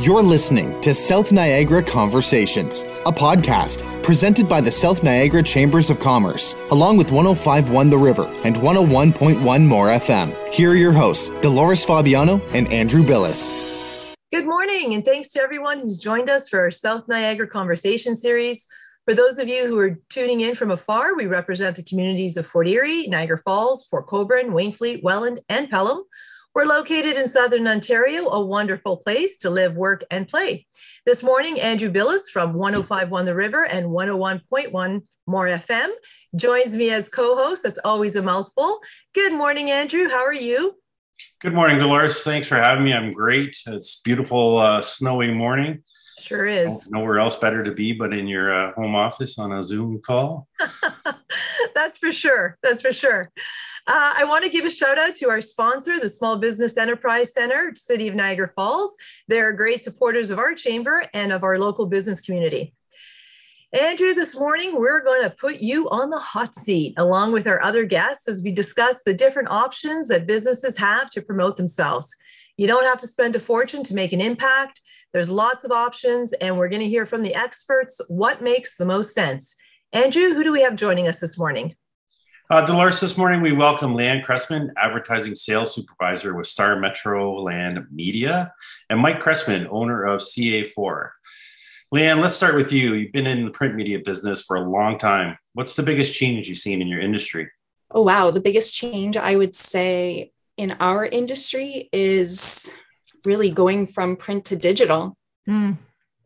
You're listening to South Niagara Conversations, a podcast presented by the South Niagara Chambers of Commerce, along with 1051 The River and 101.1 More FM. Here are your hosts, Dolores Fabiano and Andrew Billis. Good morning, and thanks to everyone who's joined us for our South Niagara Conversation series. For those of you who are tuning in from afar, we represent the communities of Fort Erie, Niagara Falls, Port Colborne, Wainfleet, Welland, and Pelham. We're located in Southern Ontario, a wonderful place to live, work, and play. This morning, Andrew Billis from 1051 The River and 101.1 More FM joins me as co host. That's always a mouthful. Good morning, Andrew. How are you? Good morning, Dolores. Thanks for having me. I'm great. It's beautiful, uh, snowy morning. Sure is. Nowhere else better to be but in your uh, home office on a Zoom call. That's for sure. That's for sure. Uh, I want to give a shout out to our sponsor, the Small Business Enterprise Center, City of Niagara Falls. They're great supporters of our chamber and of our local business community. Andrew, this morning we're going to put you on the hot seat along with our other guests as we discuss the different options that businesses have to promote themselves. You don't have to spend a fortune to make an impact. There's lots of options, and we're going to hear from the experts what makes the most sense. Andrew, who do we have joining us this morning? Uh, Dolores, this morning we welcome Leanne Cressman, Advertising Sales Supervisor with Star Metroland Media, and Mike Cressman, owner of CA4. Leanne, let's start with you. You've been in the print media business for a long time. What's the biggest change you've seen in your industry? Oh, wow. The biggest change I would say in our industry is really going from print to digital, mm.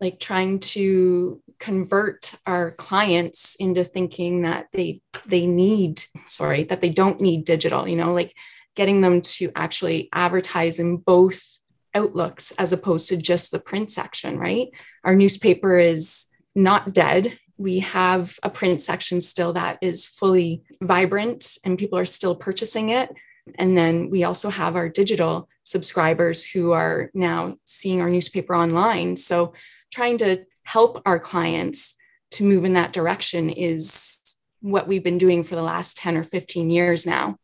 Like trying to convert our clients into thinking that they they need sorry that they don't need digital you know like getting them to actually advertise in both outlooks as opposed to just the print section right? Our newspaper is not dead. We have a print section still that is fully vibrant and people are still purchasing it. And then we also have our digital subscribers who are now seeing our newspaper online. So trying to help our clients to move in that direction is what we've been doing for the last 10 or 15 years now.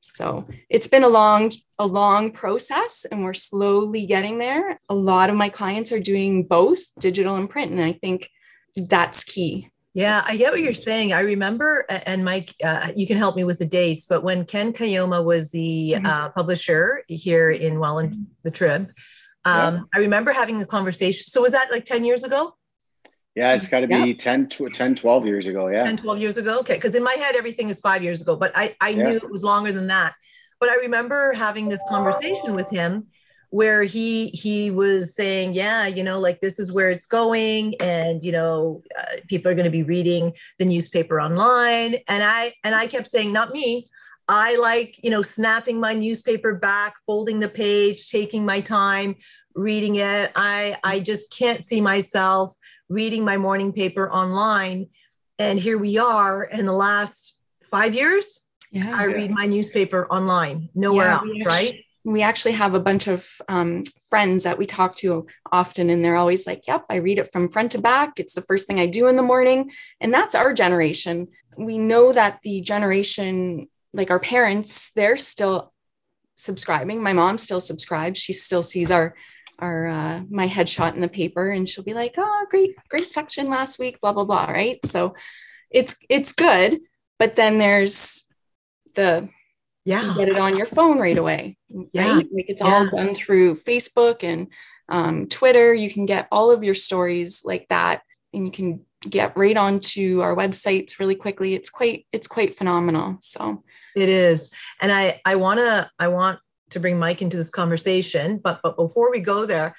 So it's been a long, a long process and we're slowly getting there. A lot of my clients are doing both digital and print. And I think that's key. Yeah, I get what you're saying. I remember, and Mike, uh, you can help me with the dates, but when Ken Kayoma was the mm-hmm. uh, publisher here in Welland, mm-hmm. the Trib, um, yeah. I remember having a conversation. So was that like 10 years ago? Yeah, it's got to be yeah. 10, 10, 12 years ago. Yeah. 10, 12 years ago. Okay. Because in my head, everything is five years ago, but I, I yeah. knew it was longer than that. But I remember having this conversation with him where he he was saying yeah you know like this is where it's going and you know uh, people are going to be reading the newspaper online and i and i kept saying not me i like you know snapping my newspaper back folding the page taking my time reading it. I i just can't see myself reading my morning paper online. And here we are in the last five years yeah, i read my newspaper online nowhere yeah, else right? we actually have a bunch of um, friends that we talk to often and they're always like yep i read it from front to back. It's the first thing i do in the morning. And that's our generation. We know that the generation like our parents they're still subscribing. My mom still subscribes. She still sees our our uh, my headshot in the paper and she'll be like oh great great section last week blah blah blah right? So it's it's good but then there's the yeah. you get it on your phone right away yeah. right? Like it's yeah. all done through facebook and um, twitter. You can get all of your stories like that and you can get right onto our websites really quickly. It's quite it's quite phenomenal. So it is and i i want to i want to bring mike into this conversation but but before we go there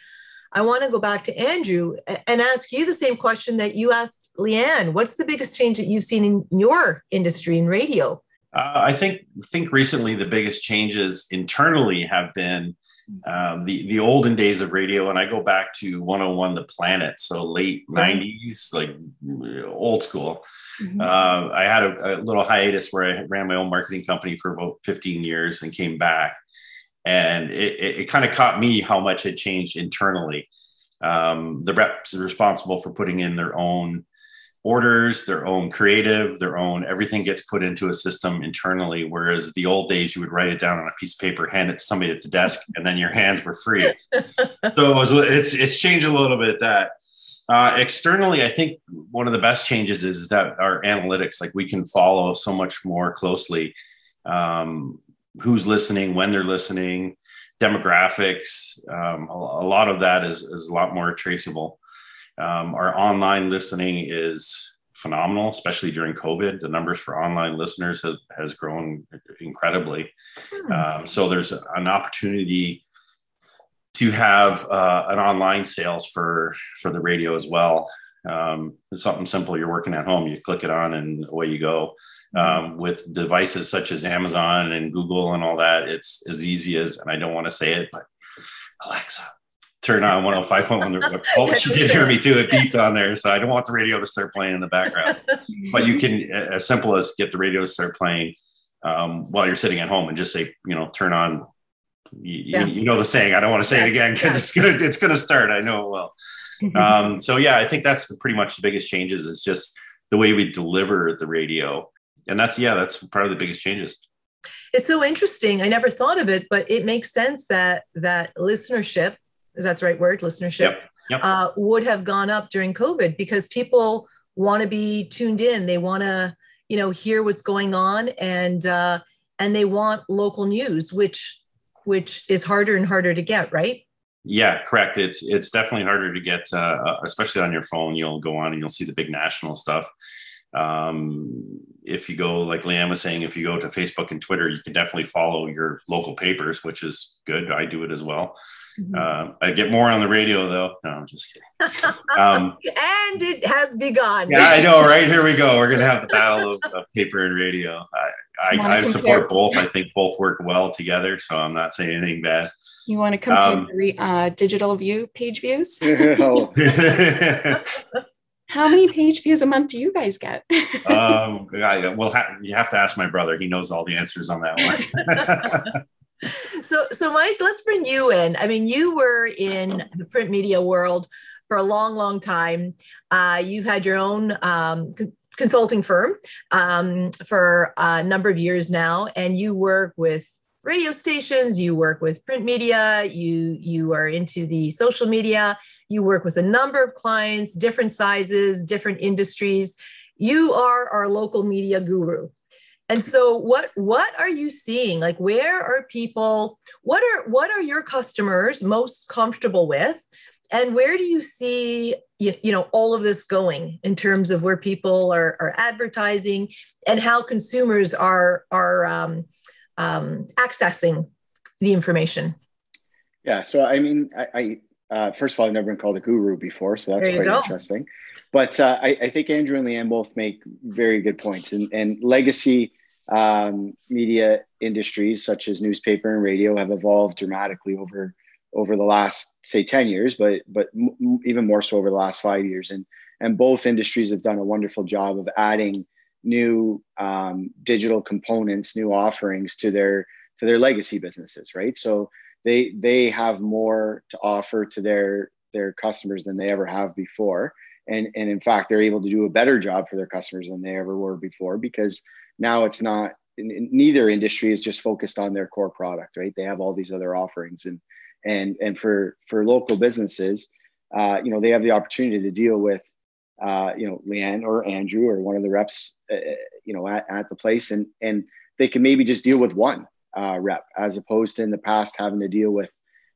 I want to go back to Andrew and ask you the same question that you asked Leanne. What's the biggest change that you've seen in your industry in radio? Uh, I think think recently the biggest changes internally have been um, the the olden days of radio, and I go back to 101 The Planet, so late 90s, like old school. Mm-hmm. Uh, I had a, a, little hiatus where I ran my own marketing company for about 15 years and came back, and it, it, it kind of caught me how much had changed internally. Um, the reps are responsible for putting in their own orders, their own creative, their own everything gets put into a system internally. Whereas the old days, you would write it down on a piece of paper, hand it to somebody at the desk, and then your hands were free. so it was it's it's changed a little bit that. Uh, externally, I think one of the best changes is that our analytics, like we can follow so much more closely um, who's listening, when they're listening, demographics. Um, a, a, lot of that is, is a lot more traceable. Um, our online listening is phenomenal, especially during COVID. The numbers for online listeners have, has grown incredibly. Hmm. Um, so there's an opportunity to have uh, an online sales for for the radio as well. Um, it's something simple. You're working at home, you click it on, and away you go. Mm-hmm. Um, with devices such as Amazon and Google and all that, it's as easy as, and I don't want to say it, but Alexa, turn on 105.1. oh, she did hear me too. It beeped on there. So I don't want the radio to start playing in the background. but you can, as simple as get the radio to start playing um, while you're sitting at home and just say, you know, turn on. You, yeah. you, know the saying. I don't want to say yeah. it again because it's gonna it's gonna start. I know it will. Um, so yeah, I think that's the, pretty much the biggest changes is just the way we deliver the radio, and that's yeah, that's probably the biggest changes. It's so interesting. I never thought of it, but it makes sense that that listenership is that the right word? Listenership yep. Yep. Uh, would have gone up during COVID because people want to be tuned in. They want to, you know, hear what's going on, and uh, and they want local news, which which is harder and harder to get, right? Yeah, correct. It's it's definitely harder to get, uh, uh especially on your phone. You'll go on and you'll see the big national stuff. Um, if you go, like Leanne was saying, if you go to Facebook and Twitter, you can definitely follow your local papers, which is good. I do it as well. Mm-hmm. Uh, I get more on the radio though. No, I'm just kidding. Um, and it has begun. yeah, I know, right? Here we go. We're gonna have the battle of, of paper and radio. I, I, I support both. I think both work well together, so I'm not saying anything bad. You want to compare um, uh, digital view page views? How many page views a month do you guys get? um, I, well, ha- you have to ask my brother. He knows all the answers on that one. So, Mike, let's bring you in. I mean, you were in the print media world for a long, long time. Uh, you had your own um, consulting firm um, for a number of years now, and you work with radio stations you work with print media you you are into the social media you work with a number of clients different sizes different industries you are our local media guru and so what what are you seeing like where are people what are what are your customers most comfortable with and where do you see you, you know all of this going in terms of where people are, are advertising and how consumers are are um, um, accessing the information? Yeah, so I mean, I, I uh, first of all, I've never been called a guru before, so that's quite go. interesting. But uh, I, I, think Andrew and Leanne both make very good points, and, and legacy um, media industries such as newspaper and radio have evolved dramatically over over the last say 10 years but but m- even more so over the last five years and and both industries have done a wonderful job of adding new um, digital components, new offerings to their to their legacy businesses, right? So they they have more to offer to their their customers than they ever have before, and and in fact they're able to do a better job for their customers than they ever were before because now it's not neither industry is just focused on their core product, right? They have all these other offerings and and and for for local businesses, uh, you know, they have the opportunity to deal with uh, you know, Leanne or Andrew or one of the reps, uh, you know, at, at the place, and and they can maybe just deal with one uh, rep as opposed to in the past having to deal with,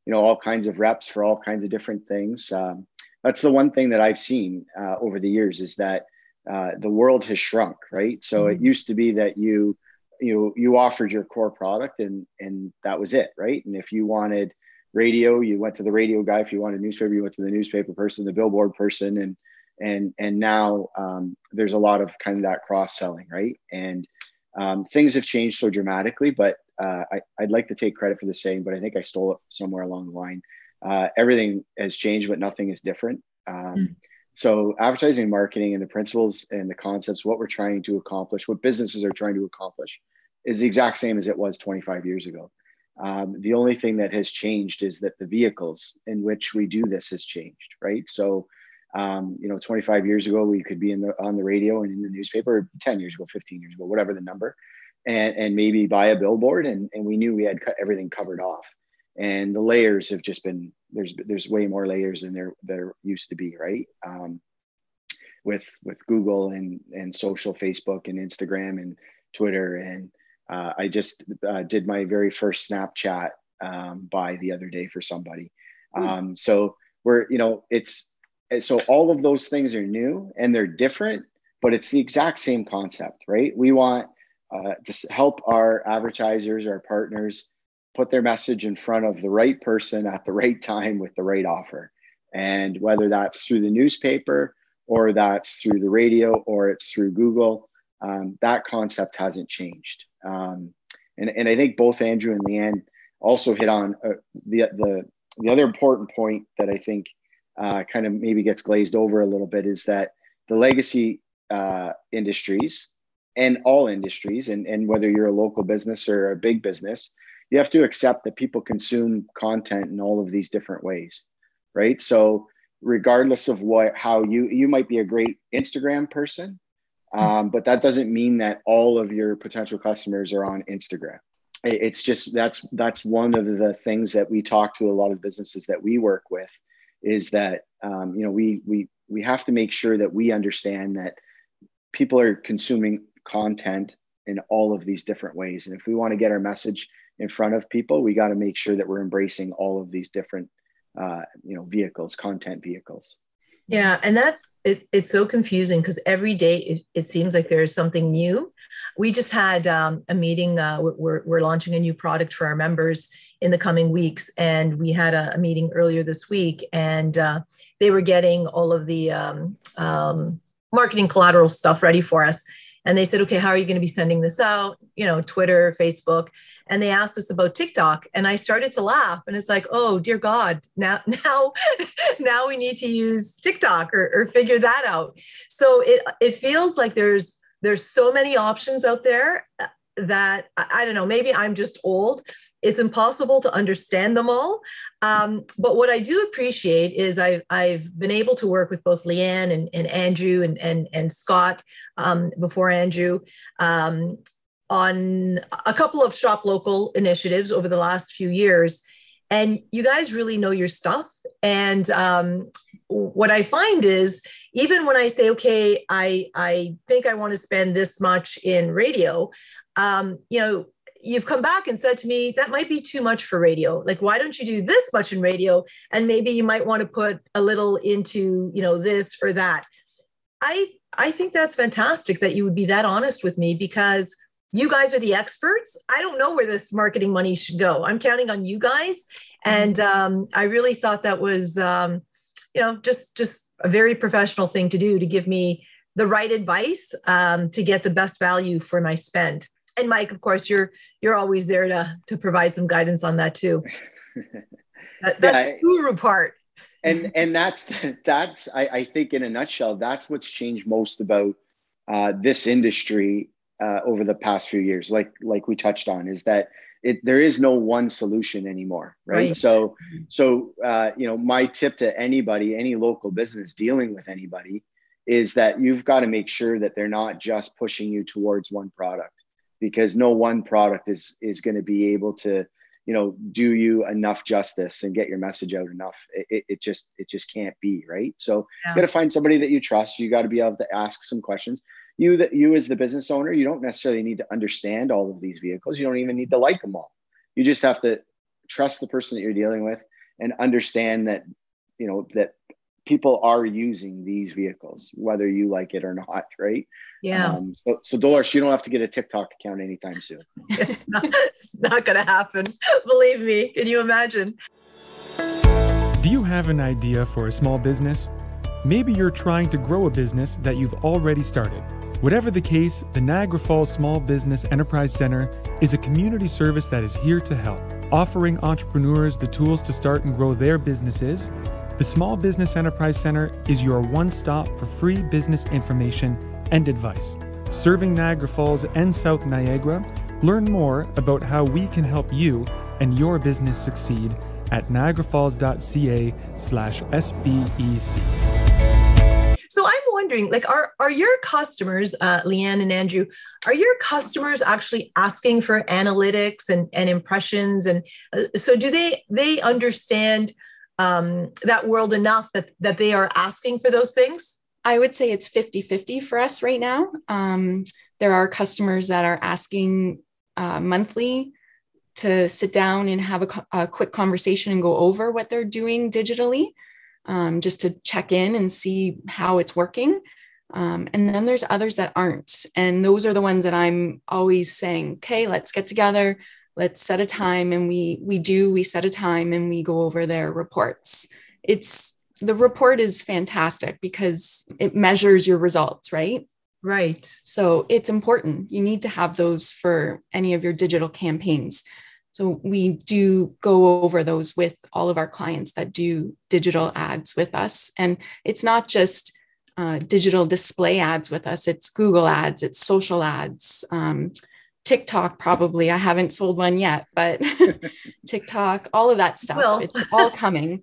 you know, all kinds of reps for all kinds of different things. Um, that's the one thing that I've seen uh, over the years is that uh, the world has shrunk, right? So mm-hmm. it used to be that you you you offered your core product and and that was it, right? And if you wanted radio, you went to the radio guy. If you wanted newspaper, you went to the newspaper person, the billboard person, and and and now um, there's a lot of kind of that cross selling right and um, things have changed so dramatically but uh, I, would like to take credit for the saying but i think i stole it somewhere along the line uh, everything has changed but nothing is different um, mm. So advertising and marketing and the principles and the concepts what we're trying to accomplish what businesses are trying to accomplish is the exact same as it was 25 years ago um, the only thing that has changed is that the vehicles in which we do this has changed right so Um, you know, 25 years ago, we could be in the on the radio and in the newspaper. 10 years ago, 15 years ago, whatever the number, and and maybe buy a billboard, and and we knew we had everything covered off. And the layers have just been there's there's way more layers than there there used to be, right? Um, with with Google and and social, Facebook and Instagram and Twitter, and uh, I just uh, did my very first Snapchat um, buy the other day for somebody. Hmm. Um, so we're you know it's so all of those things are new and they're different, but it's the exact same concept, right? We want uh, to help our advertisers, our partners, put their message in front of the right person at the right time with the right offer. And whether that's through the newspaper or that's through the radio or it's through Google, um, that concept hasn't changed. Um, and, and I think both Andrew and Leanne also hit on uh, the, the, the other important point that I think uh, kind of maybe gets glazed over a little bit is that the legacy uh, industries and all industries, and, and whether you're a local business or a big business, you have to accept that people consume content in all of these different ways, right? So regardless of what how you you might be a great Instagram person, um, but that doesn't mean that all of your potential customers are on Instagram. It's just that's that's one of the things that we talk to a lot of businesses that we work with is that um, you know we we we have to make sure that we understand that people are consuming content in all of these different ways and if we want to get our message in front of people we got to make sure that we're embracing all of these different uh, you know vehicles content vehicles yeah, and that's it, it's so confusing because every day it, it, seems like there's something new. We just had um, a meeting. Uh, we're, we're launching a new product for our members in the coming weeks, and we had a, a meeting earlier this week, and uh, they were getting all of the um, um, marketing collateral stuff ready for us. And they said, "Okay, how are you going to be sending this out? You know, Twitter, Facebook." and they asked us about TikTok and I started to laugh and it's like, oh dear God, now now now we need to use TikTok or, or figure that out. So it it feels like there's there's so many options out there that I don't know, maybe I'm just old. It's impossible to understand them all. Um, but what I do appreciate is I've, I've been able to work with both Leanne and, and Andrew and, and, and Scott um, before Andrew um, on a couple of shop local initiatives over the last few years and you guys really know your stuff and um, what i find is even when i say okay i i think i want to spend this much in radio um, you know you've come back and said to me that might be too much for radio like why don't you do this much in radio and maybe you might want to put a little into you know this or that i i think that's fantastic that you would be that honest with me because you guys are the experts. I don't know where this marketing money should go. I'm counting on you guys. And um, I really thought that was, um, you know, just just a very professional thing to do to give me the right advice um, to get the best value for my spend. And Mike, of course, you're you're always there to to provide some guidance on that too. that, that's yeah, the guru part. And and that's that's I, I think in a nutshell, that's what's changed most about uh, this industry uh, over the past few years, like like we touched on, is that it, there is no one solution anymore, right? right. So so uh, you know, my tip to anybody, any local business dealing with anybody, is that you've got to make sure that they're not just pushing you towards one product, because no one product is is going to be able to you know do you enough justice and get your message out enough it, it just it just can't be right so yeah. you got to find somebody that you trust you got to be able to ask some questions you that you as the business owner you don't necessarily need to understand all of these vehicles. You don't even need to like them all. You just have to trust the person that you're dealing with and understand that you know that people are using these vehicles whether you like it or not right? Yeah. Um, so, so dolores you don't have to get a tiktok account anytime soon. It's not gonna happen. Believe me. Can you imagine? Do you have an idea for a small business maybe you're trying to grow a business that you've already started Whatever the case, the Niagara Falls Small Business Enterprise Center is a community service that is here to help, offering entrepreneurs the tools to start and grow their businesses. The Small Business Enterprise Center is your one stop for free business information and advice. Serving Niagara Falls and South Niagara, learn more about how we can help you and your business succeed at niagarafalls.ca slash SBEC. Wondering, like, are are your customers, uh, Leanne and Andrew, are your customers actually asking for analytics and, and impressions? And uh, so, do they they understand um, that world enough that that they are asking for those things? I would say it's 50 50 for us right now. Um, there are customers that are asking uh, monthly to sit down and have a, a, quick conversation and go over what they're doing digitally, um, just to check in and see how it's working. Um, and then there's others that aren't. And those are the ones that I'm always saying, okay, let's get together, let's set a time. And we we do, we set a time and we go over their reports. It's the report is fantastic because it measures your results, right? Right. So it's important. You need to have those for any of your digital campaigns. So we do go over those with all of our clients that do digital ads with us. And it's not just uh, digital display ads with us, it's Google ads, it's social ads. Um, TikTok, probably. I haven't sold one yet, but TikTok, all of that stuff. Well. It's all coming.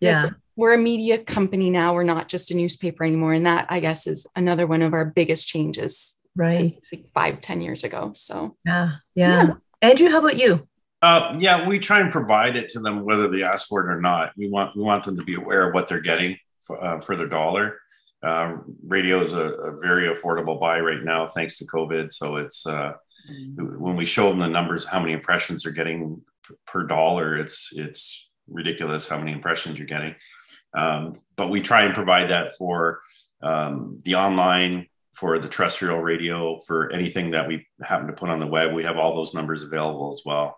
yeah. It's, we're a media company now. We're not just a newspaper anymore. And that, I guess, is another one of our biggest changes. Right. Like five, ten years ago. So, yeah. Yeah. yeah. Andrew, how about you? Uh, yeah, we try and provide it to them whether they ask for it or not. We want we want them to be aware of what they're getting for, uh, for their dollar. Uh, radio is a, a, very affordable buy right now, thanks to COVID. So it's uh, mm-hmm. when we show them the numbers, how many impressions they're getting per dollar. It's it's ridiculous how many impressions you're getting. Um, but we try and provide that for um, the online, for the terrestrial radio, for anything that we happen to put on the web. We have all those numbers available as well.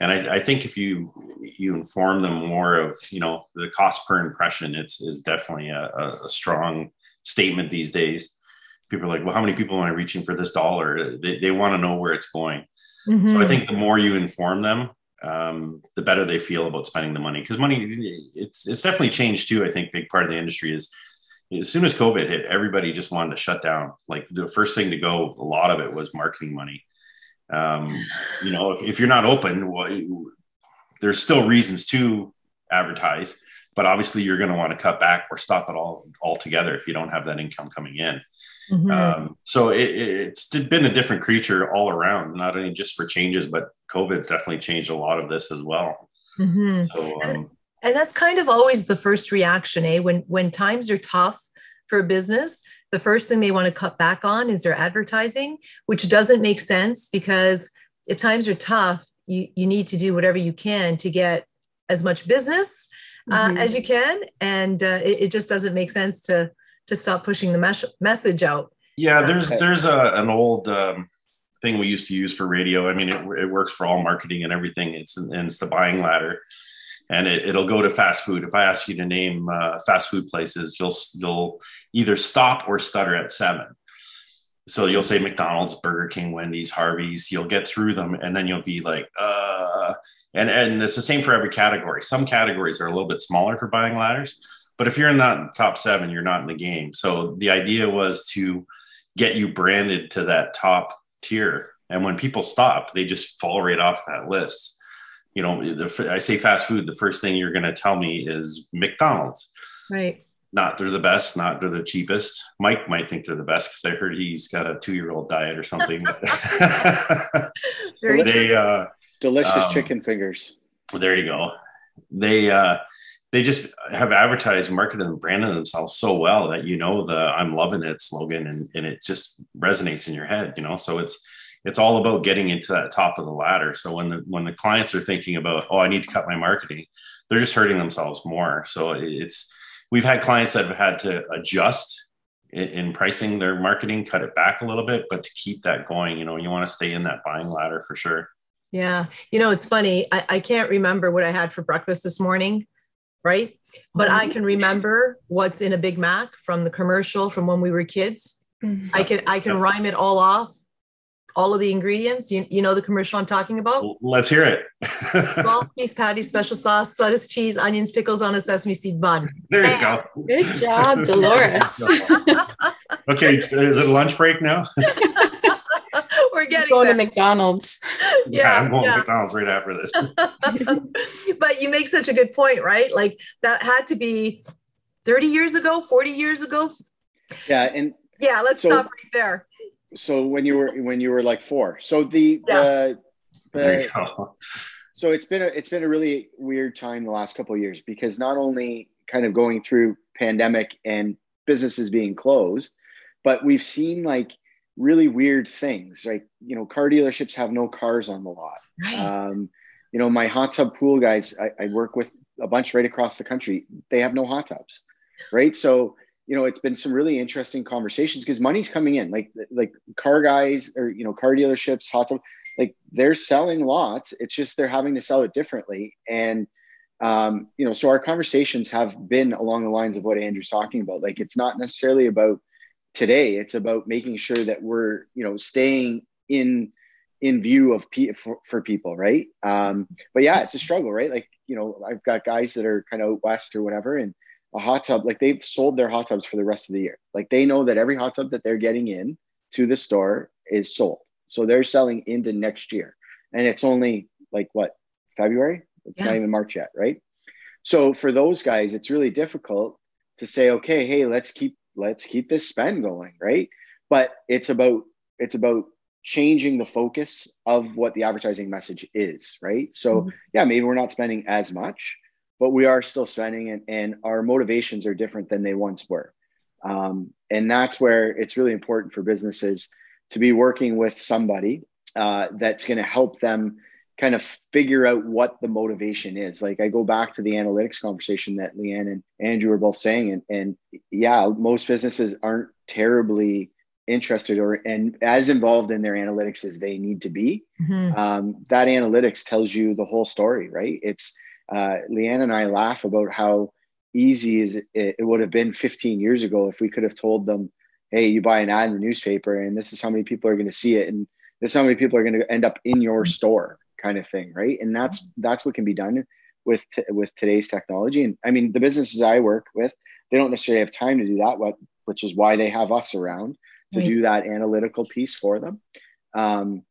And I, I think if you you inform them more of you know the cost per impression, it's is definitely a, a strong statement these days. People are like, well, how many people am I reaching for this dollar? They, they want to know where it's going. Mm-hmm. So I think the more you inform them, um, the better they feel about spending the money. Because money, it's it's definitely changed too. I think big part of the industry is as soon as COVID hit, everybody just wanted to shut down. Like the first thing to go, a lot of it was marketing money. Um, you know, if, if you're not open, well, there's still reasons to advertise, but obviously you're going to want to cut back or stop it all altogether if you don't have that income coming in. Mm-hmm. Um, so it, it's been a different creature all around, not only just for changes, but COVID's definitely changed a lot of this as well. Mm-hmm. So, um, and, and that's kind of always the first reaction, eh? When when times are tough for a business, the first thing they want to cut back on is their advertising, which doesn't make sense because if times are tough, you, you need to do whatever you can to get as much business uh, mm-hmm. as you can. And uh, it, it, just doesn't make sense to, to stop pushing the mes- message out. Yeah, there's, there's a, an old um, thing we used to use for radio. I mean, it, it works for all marketing and everything. It's, and it's the buying ladder and it, will go to fast food. If I ask you to name uh, fast food places, you'll you'll either stop or stutter at seven. So you'll say McDonald's, Burger King, Wendy's, Harvey's. You'll get through them, and then you'll be like, uh, and and it's the same for every category. Some categories are a little bit smaller for buying ladders, but if you're in that top seven, you're not in the game. So the idea was to get you branded to that top tier, and when people stop, they just fall right off that list you know, the, I say fast food, the first thing you're going to tell me is McDonald's. Right. Not they're the best, not they're the cheapest. Mike might think they're the best because I heard he's got a two year old diet or something. they uh, delicious um, chicken fingers. There you go. They uh, they just have advertised, marketed, and branded themselves so well that you know the "I'm loving it" slogan, and, and it just resonates in your head. You know, so it's it's all about getting into that top of the ladder. So when the when the clients are thinking about, oh, I need to cut my marketing, they're just hurting themselves more. So it's we've had clients that have had to adjust in, in pricing their marketing, cut it back a little bit, but to keep that going, you know, you want to stay in that buying ladder for sure. Yeah. You know, it's funny. I, I can't remember what I had for breakfast this morning, right? But I can remember what's in a Big Mac from the commercial from when we were kids. Mm-hmm. I can I can rhyme it all off all of the ingredients. You, you know the commercial I'm talking about? Let's hear it. Small beef patty, special sauce, lettuce, cheese, onions, pickles on a sesame seed bun. There you go. Good job, Dolores. okay, is it lunch break now? We're getting going there. to McDonald's. Yeah, yeah I'm going yeah. to McDonald's right after this. but you make such a good point, right? Like that had to be 30 years ago, 40 years ago, Yeah, and yeah, let's so, stop right there. So when you were when you were like four, so the yeah. the, the so it's been a it's been a really weird time the last couple of years because not only kind of going through pandemic and businesses being closed, but we've seen like really weird things. Like you know, car dealerships have no cars on the lot. Right. Um, you know, my hot tub pool guys, I, I work with a bunch right across the country. They have no hot tubs, right? So you know, it's been some really interesting conversations because money's coming in. Like like car guys or you know, car dealerships, hot like they're selling lots. It's just they're having to sell it differently. And um, you know, so our conversations have been along the lines of what Andrew's talking about. Like it's not necessarily about today. It's about making sure that we're, you know, staying in in view of pe- for, for people, right? Um, but yeah, it's a struggle, right? Like you know, I've got guys that are kind of out west or whatever, and a hot tub, like they've sold their hot tubs for the rest of the year. Like they know that every hot tub that they're getting in to the store is sold. So they're selling into next year. And it's only like what, February? It's yeah. not even March yet, right? So for those guys, it's really difficult to say, okay, hey, let's keep let's keep this spend going, right? But it's about it's about changing the focus of what the advertising message is, right? So mm-hmm. yeah, maybe we're not spending as much, but we are still spending and, and our motivations are different than they once were. Um, and that's where it's really important for businesses to be working with somebody uh, that's going to help them kind of figure out what the motivation is. Like I go back to the analytics conversation that Leanne and Andrew were both saying, and, and yeah, most businesses aren't terribly interested or and as involved in their analytics as they need to be. Mm-hmm. Um, that analytics tells you the whole story, right? It's uh, Leanne and I laugh about how easy is it, it would have been 15 years ago if we could have told them, hey, you buy an ad in the newspaper and this is how many people are going to see it and this is how many people are going to end up in your store kind of thing, right? And that's that's what can be done with t- with today's technology. And I mean, the businesses I work with, they don't necessarily have time to do that, what which is why they have us around to right. do that analytical piece for them. Um,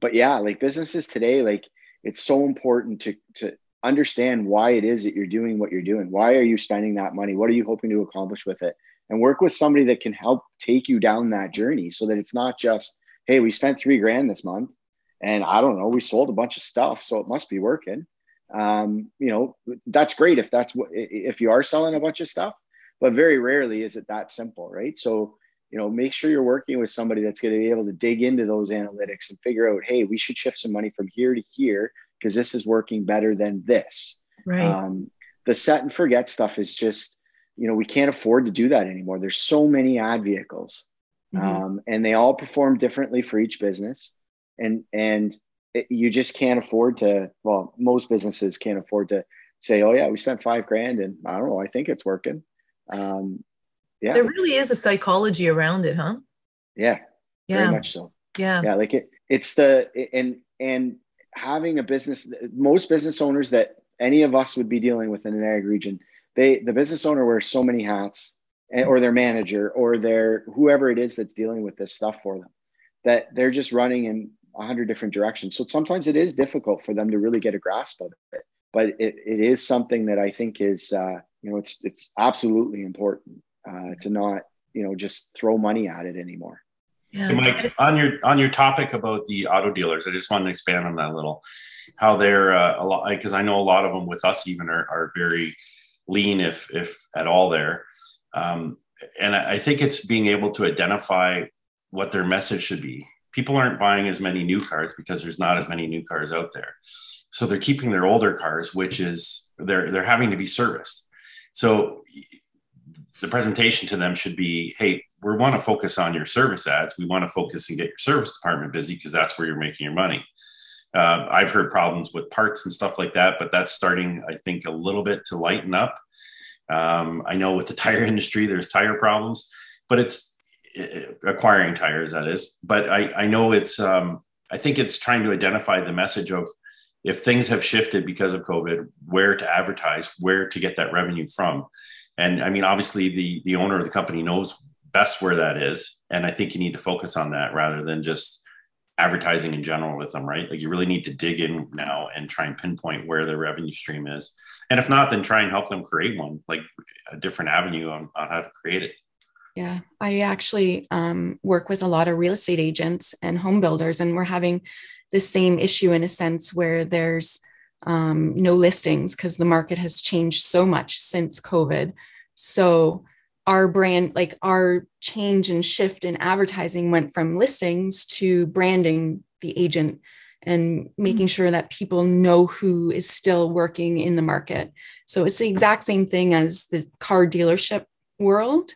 but yeah, like businesses today, like it's so important to to understand why it is that you're doing what you're doing. Why are you spending that money? What are you hoping to accomplish with it? And work with somebody that can help take you down that journey so that it's not just, hey, we spent three grand this month and I don't know, we sold a bunch of stuff, so it must be working. Um, you know, that's great if that's what, if you are selling a bunch of stuff, but very rarely is it that simple, right? So, you know, make sure you're working with somebody that's going to be able to dig into those analytics and figure out, hey, we should shift some money from here to here because this is working better than this. Right. Um, the set and forget stuff is just, you know, we can't afford to do that anymore. There's so many ad vehicles, mm-hmm. um, and they all perform differently for each business, and and it, you just can't afford to. Well, most businesses can't afford to say, "Oh yeah, we spent five grand, and I don't know, I think it's working." Um, yeah, there really is a psychology around it, huh? Yeah, yeah, very much so. Yeah, yeah, like it. It's the and and having a business, most business owners that any of us would be dealing with in Niagara region, they the business owner wears so many hats, eh, or their manager, or their whoever it is that's dealing with this stuff for them, that they're just running in a hundred different directions. So sometimes it is difficult for them to really get a grasp of it. But it, it is something that I think is uh, you know it's it's absolutely important uh, to not you know just throw money at it anymore. Yeah. Mike, on your on your topic about the auto dealers, I just want to expand on that a little. How they're uh, a lot because I know a lot of them with us even are, are very lean, if if at all. There, um, and I think it's being able to identify what their message should be. People aren't buying as many new cars because there's not as many new cars out there, so they're keeping their older cars, which is they're they're having to be serviced. So the presentation to them should be, hey, we want to focus on your service ads. We want to focus and get your service department busy because that's where you're making your money. Uh, I've heard problems with parts and stuff like that, but that's starting, I think, a little bit to lighten up. Um, I know with the tire industry, there's tire problems, but it's uh, acquiring tires, that is. But I, I know it's, um, I think it's trying to identify the message of if things have shifted because of COVID, where to advertise, where to get that revenue from. And I mean, obviously, the the owner of the company knows best where that is, and I think you need to focus on that rather than just advertising in general with them, right? Like you really need to dig in now and try and pinpoint where their revenue stream is. And if not, then try and help them create one, like a different avenue on, on how to create it. Yeah, I actually um, work with a lot of real estate agents and home builders, and we're having the same issue in a sense where there's um, no listings because the market has changed so much since COVID. So our brand, like our change and shift in advertising went from listings to branding the agent and making mm-hmm. sure that people know who is still working in the market. So it's the exact same thing as the car dealership world,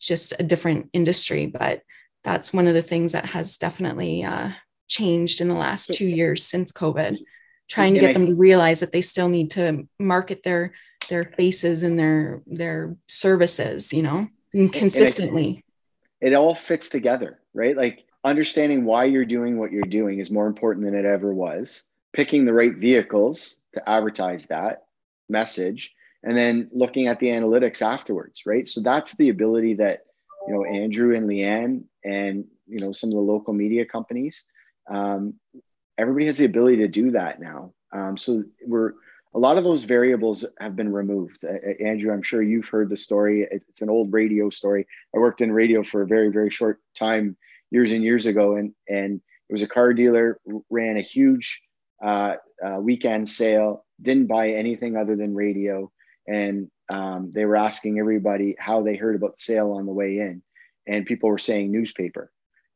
just a different industry. But that's one of the things that has definitely uh, changed in the last two years since COVID. Trying to get them to realize that they still need to market their their faces and their their services, you know, and consistently. It all fits together, right? Like understanding why you're doing what you're doing is more important than it ever was. Picking the right vehicles to advertise that message, and then looking at the analytics afterwards, right? So that's the ability that you know Andrew and Leanne and you know some of the local media companies. Um, everybody has the ability to do that now. Um, so we're a lot of those variables have been removed. Uh, Andrew, I'm sure you've heard the story. It's an old radio story. I worked in radio for a very, very short time years and years ago, and and it was a car dealer ran a huge uh, uh, weekend sale, didn't buy anything other than radio, and um, they were asking everybody how they heard about the sale on the way in, and people were saying newspaper,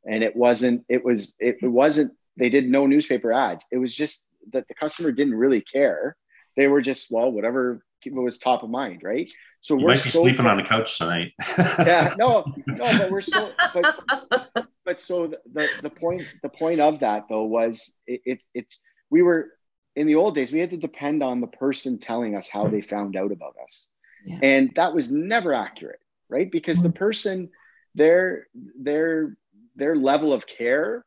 and it wasn't. It was. It, it wasn't. They did no newspaper ads. It was just that the customer didn't really care. They were just well, whatever was top of mind, right? So you we're might be so sleeping far, on the couch tonight. yeah, no, no, but we're so, but, but so the, the, the point, the point of that though was it, it, it's we were in the old days we had to depend on the person telling us how they found out about us, yeah. and that was never accurate, right? Because the mm-hmm. person, their their their level of care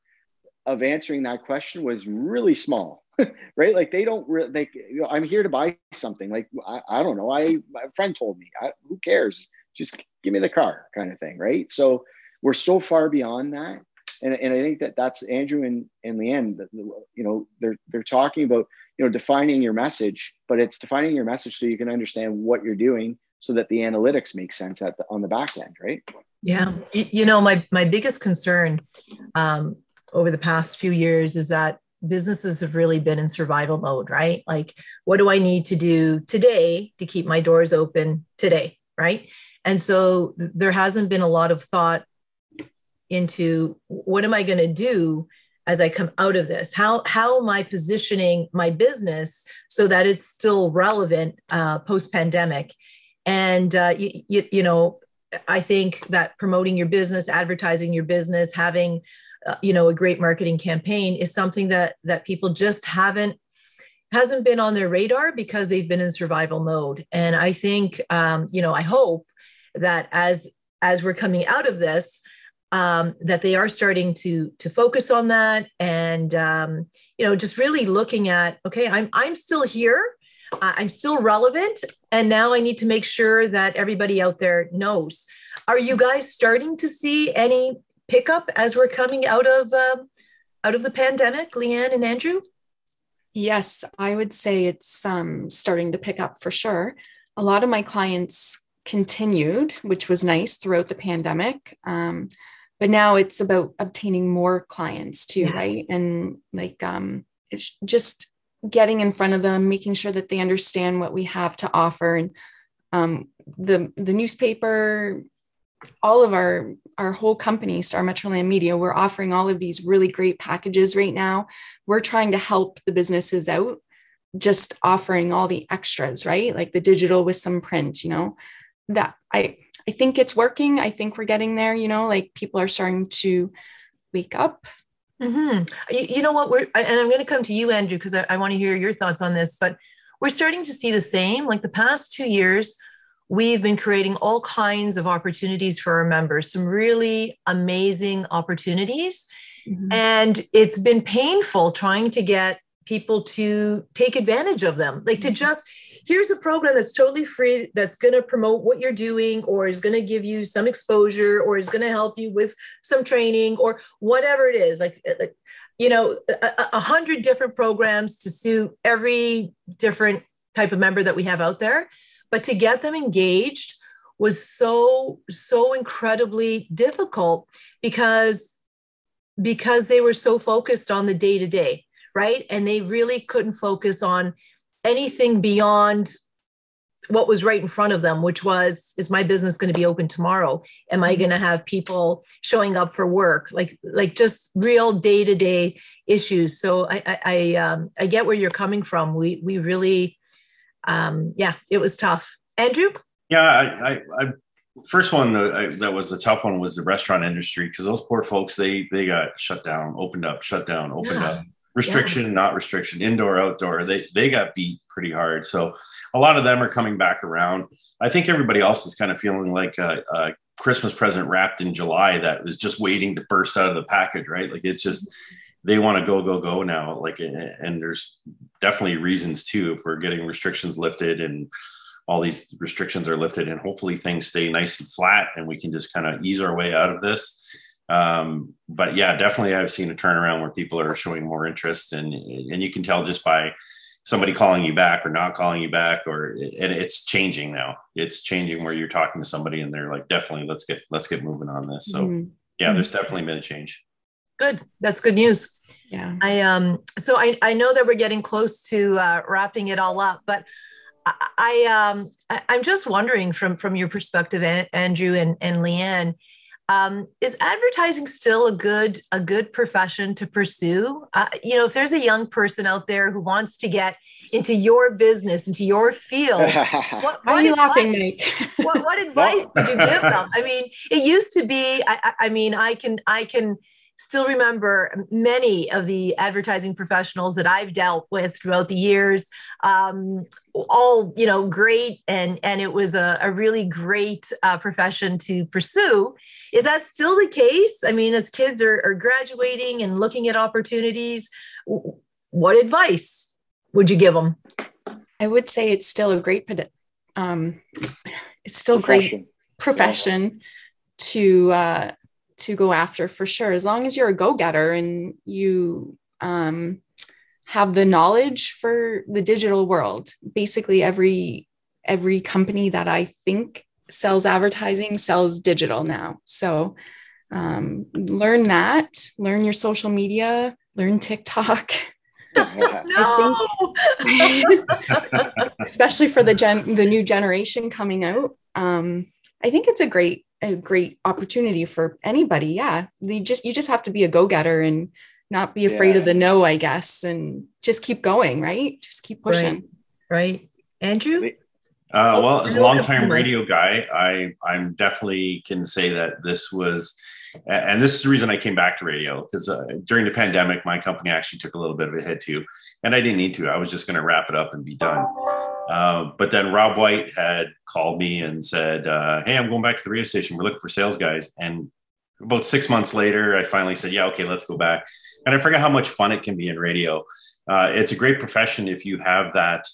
of answering that question was really small right? Like they don't really, they, you know, I'm here to buy something. Like, I, I don't know. I, my friend told me, I, who cares? Just give me the car kind of thing. Right. So we're so far beyond that. And, and I think that that's Andrew and, and Leanne, you know, they're, they're talking about, you know, defining your message, but it's defining your message so you can understand what you're doing so that the analytics make sense at the, on the back end. Right. Yeah. You know, my, my biggest concern um, over the past few years is that businesses have really been in survival mode, right? Like, what do I need to do today to keep my doors open today, right? And so there hasn't been a lot of thought into what am I going to do as I come out of this? How how am I positioning my business so that it's still relevant uh, post pandemic? And uh, you, know, I think that promoting your business, advertising your business, having uh, you know a great marketing campaign is something that that people just haven't hasn't been on their radar because they've been in survival mode. And i think um, you know i hope that as as we're coming out of this um, that they are starting to to focus on that and um, you know just really looking at okay i'm i'm still here. I'm still relevant. And now i need to make sure that everybody out there knows. Are you guys starting to see any pickup as we're coming out of um, out of the pandemic, Leanne and Andrew? Yes, I would say it's um, starting to pick up for sure. A lot of my clients continued, which was nice throughout the pandemic. Um, but now it's about obtaining more clients too, yeah. right? And like um, just getting in front of them, making sure that they understand what we have to offer, and um, the the newspaper all of our our whole company star metroland media we're offering all of these really great packages right now. We're trying to help the businesses out just offering all the extras right? Like the digital with some print you know? That i i think it's working. I think we're getting there you know? Like people are starting to wake up. Mm-hmm. you, you, know what? We're and i'm going to come to you andrew because I, I want to hear your thoughts on this but we're starting to see the same. Like the past two years we've been creating all kinds of opportunities for our members, some really amazing opportunities. Mm-hmm. And it's been painful trying to get people to take advantage of them, like to mm-hmm. just here's a program that's totally free that's going to promote what you're doing or is going to give you some exposure or is going to help you with some training or whatever it is like, like you know a, a, hundred different programs to suit every different type of member that we have out there but to get them engaged was so so incredibly difficult because because they were so focused on the day to day right? And they really couldn't focus on anything beyond what was right in front of them which was is my business going to be open tomorrow? Am i mm-hmm. going to have people showing up for work? Like like just real day to day issues. So i i I, um, I get where you're coming from. We we really um yeah it was tough andrew yeah, I, I, I first one that, I, that was the tough one was the restaurant industry because those poor folks they they got shut down, opened up, shut down, opened yeah. up, restriction, yeah. not restriction, indoor, outdoor. They they got beat pretty hard. So a lot of them are coming back around. I think everybody else is kind of feeling like a, a Christmas present wrapped in July that was just waiting to burst out of the package, right? Like it's just they want to go go go now. Like and there's definitely reasons too if we're getting restrictions lifted and all these restrictions are lifted and hopefully things stay nice and flat and we can just kind of ease our way out of this. Um, but yeah, definitely I've seen a turnaround where people are showing more interest and, and you can tell just by somebody calling you back or not calling you back or and it's changing now it's changing where you're talking to somebody and they're like definitely let's get let's get moving on this so mm-hmm. yeah there's definitely been a change good that's good news yeah i um so i i know that we're getting close to uh, wrapping it all up but I I um I, am just wondering from from your perspective, Andrew and and Leanne, um, is advertising still a good a good profession to pursue? Uh, you know, if there's a young person out there who wants to get into your business, into your field, what, what are you advice, laughing, Mike? what, what advice would you give them? I mean, it used to be. I, I mean, I can I can still remember many of the advertising professionals that I've dealt with throughout the years. Um, all you know, great, and and it was a, a really great uh, profession to pursue. Is that still the case? I mean, as kids are, are graduating and looking at opportunities, what advice would you give them? I would say it's still a great, um, it's still profession. great profession yeah. to uh, to go after for sure. As long as you're a go-getter and you um, have the knowledge for the digital world basically every every company that i think sells advertising sells digital now. So um, learn that learn your social media learn tiktok. No. especially for the gen the new generation coming out um, i think it's a great a great opportunity for anybody. Yeah. You just you just have to be a go-getter and not be afraid of the no, I guess, and just keep going, right? Just keep pushing. Right. right. Andrew? Uh, well, as a long-time radio guy, I I'm definitely can say that this was, and this is the reason I came back to radio because uh, during the pandemic, my company actually took a little bit of a hit too, and I didn't need to. I was just going to wrap it up and be done. Uh, but then Rob White had called me and said, uh, "Hey, I'm going back to the radio station. We're looking for sales guys." And about six months later, I finally said, "Yeah, okay, let's go back." And I forget how much fun it can be in radio. Uh, it's a great profession if you have that.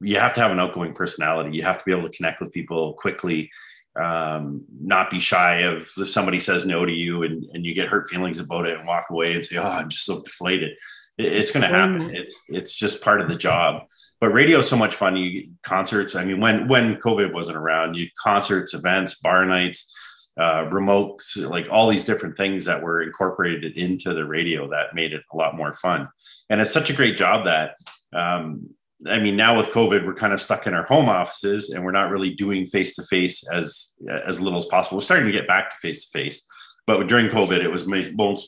You have to have an outgoing personality. You have to be able to connect with people quickly, um, not be shy of if somebody says no to you and, and you get hurt feelings about it and walk away and say, "Oh, I'm just so deflated." It's going to happen. It's it's just part of the job. But radio is so much fun. You concerts. I mean, when when COVID wasn't around, you concerts, events, bar nights, uh, remote, like all these different things that were incorporated into the radio that made it a lot more fun. And it's such a great job that. Um, I mean, now with COVID, we're kind of stuck in our home offices, and we're not really doing face to face as as little as possible. We're starting to get back to face to face, but during COVID, it was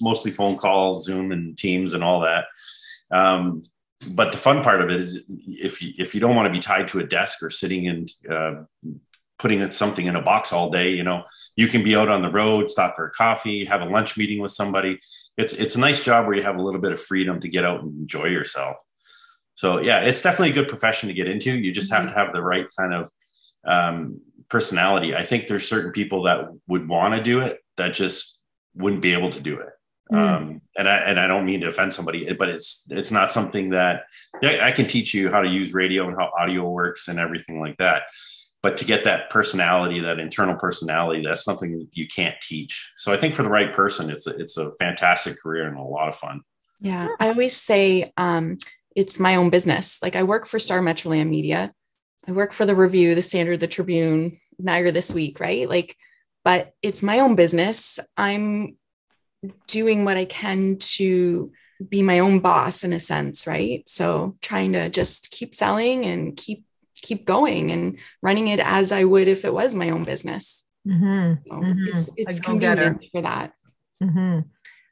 mostly phone calls, Zoom, and Teams, and all that. Um, but the fun part of it is if you if you don't want to be tied to a desk or sitting and uh, putting something in a box all day, you know, you can be out on the road, stop for a coffee, have a lunch meeting with somebody. It's it's a nice job where you have a little bit of freedom to get out and enjoy yourself. So yeah, it's definitely a good profession to get into. You just have to have the right kind of um, personality. I think there's certain people that would want to do it that just wouldn't be able to do it. Mm. Um, and I and I don't mean to offend somebody, but it's it's not something that I can teach you how to use radio and how audio works and everything like that. But to get that personality, that internal personality, that's something you can't teach. So I think for the right person, it's a, it's a fantastic career and a lot of fun. Yeah, I always say um, it's my own business. Like I work for Star Metroland Media, I work for the Review, the Standard, the Tribune, Niagara this week, right? Like, but it's my own business. I'm doing what I can to be my own boss in a sense, right? So trying to just keep selling and keep keep going and running it as I would if it was my own business. Mm-hmm. So mm-hmm. It's it's convenient for that. Mm-hmm.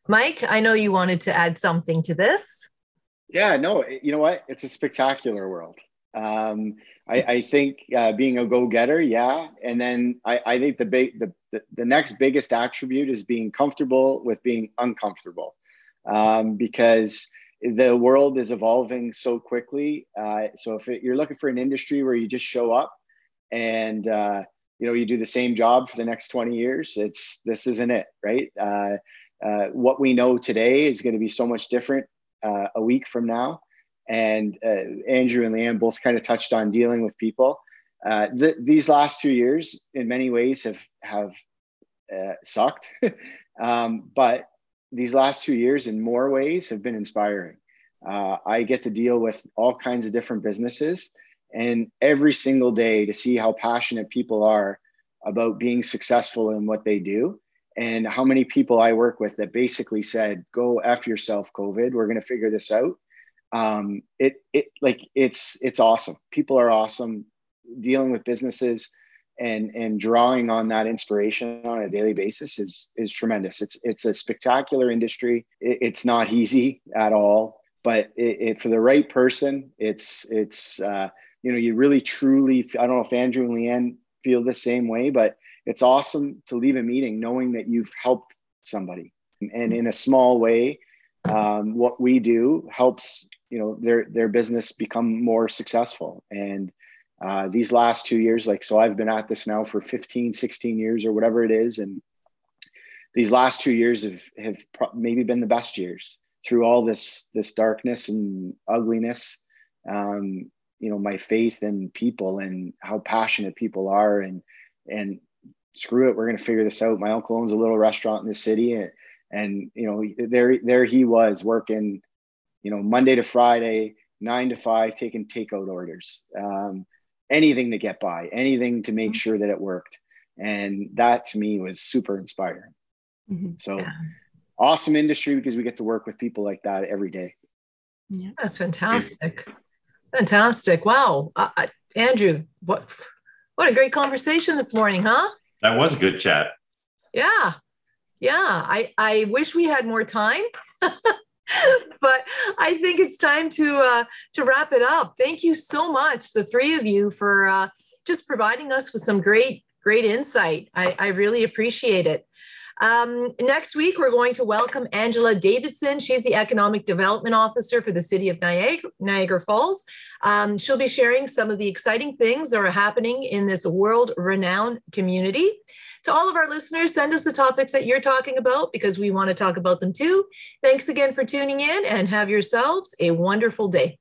Mike, I know you wanted to add something to this. Yeah, no, you know what? It's a spectacular world. Um, I, I, think uh, being a go-getter, yeah, and then I, I think the big the, the, next biggest attribute is being comfortable with being uncomfortable, um, because the world is evolving so quickly. Uh, so if it, you're looking for an industry where you just show up and uh, you know you do the same job for the next 20 years, it's this isn't it, right? Uh, uh, what we know today is going to be so much different uh, a week from now. And uh, Andrew and Leanne both kind of touched on dealing with people. Uh, th- these last two years, in many ways, have have uh, sucked, um, but these last two years, in more ways, have been inspiring. Uh, I get to deal with all kinds of different businesses, and every single day to see how passionate people are about being successful in what they do and how many people I work with that basically said, "Go f yourself, COVID. We're going to figure this out." Um, it it like it's it's awesome. People are awesome dealing with businesses and and drawing on that inspiration on a daily basis is is tremendous. It's it's a spectacular industry. It, it's not easy at all, but it, it, for the right person, it's it's uh, you know you really truly. I don't know if Andrew and Leanne feel the same way, but it's awesome to leave a meeting knowing that you've helped somebody and in a small way um, what we do helps you know their their business become more successful. And uh, these last two years like so i've been at this now for 15 16 years or whatever it is. And these last two years have have maybe been the best years through all this this darkness and ugliness um, you know my faith in people and how passionate people are. And and screw it, we're going to figure this out. My uncle owns a little restaurant in the city, and, and you know, there there he was working, you know, Monday to Friday, nine to five, taking takeout orders, um, anything to get by, anything to make mm-hmm. sure that it worked, and that to me was super inspiring. Mm-hmm. So. Yeah. Awesome industry because we get to work with people like that every day. Yeah, that's fantastic. Fantastic. Wow. Uh, Andrew, what what a great conversation this morning, huh? That was a good chat. Yeah. Yeah. I, I wish we had more time. but I think it's time to uh, to wrap it up. Thank you so much, the three of you, for uh, just providing us with some great great insight. I, I really appreciate it. Um, next week, we're going to welcome Angela Davidson. She's the Economic Development Officer for the City of Niagara, Niagara Falls. Um, she'll be sharing some of the exciting things that are happening in this world renowned community. To all of our listeners, send us the topics that you're talking about because we want to talk about them too. Thanks again for tuning in and have yourselves a wonderful day.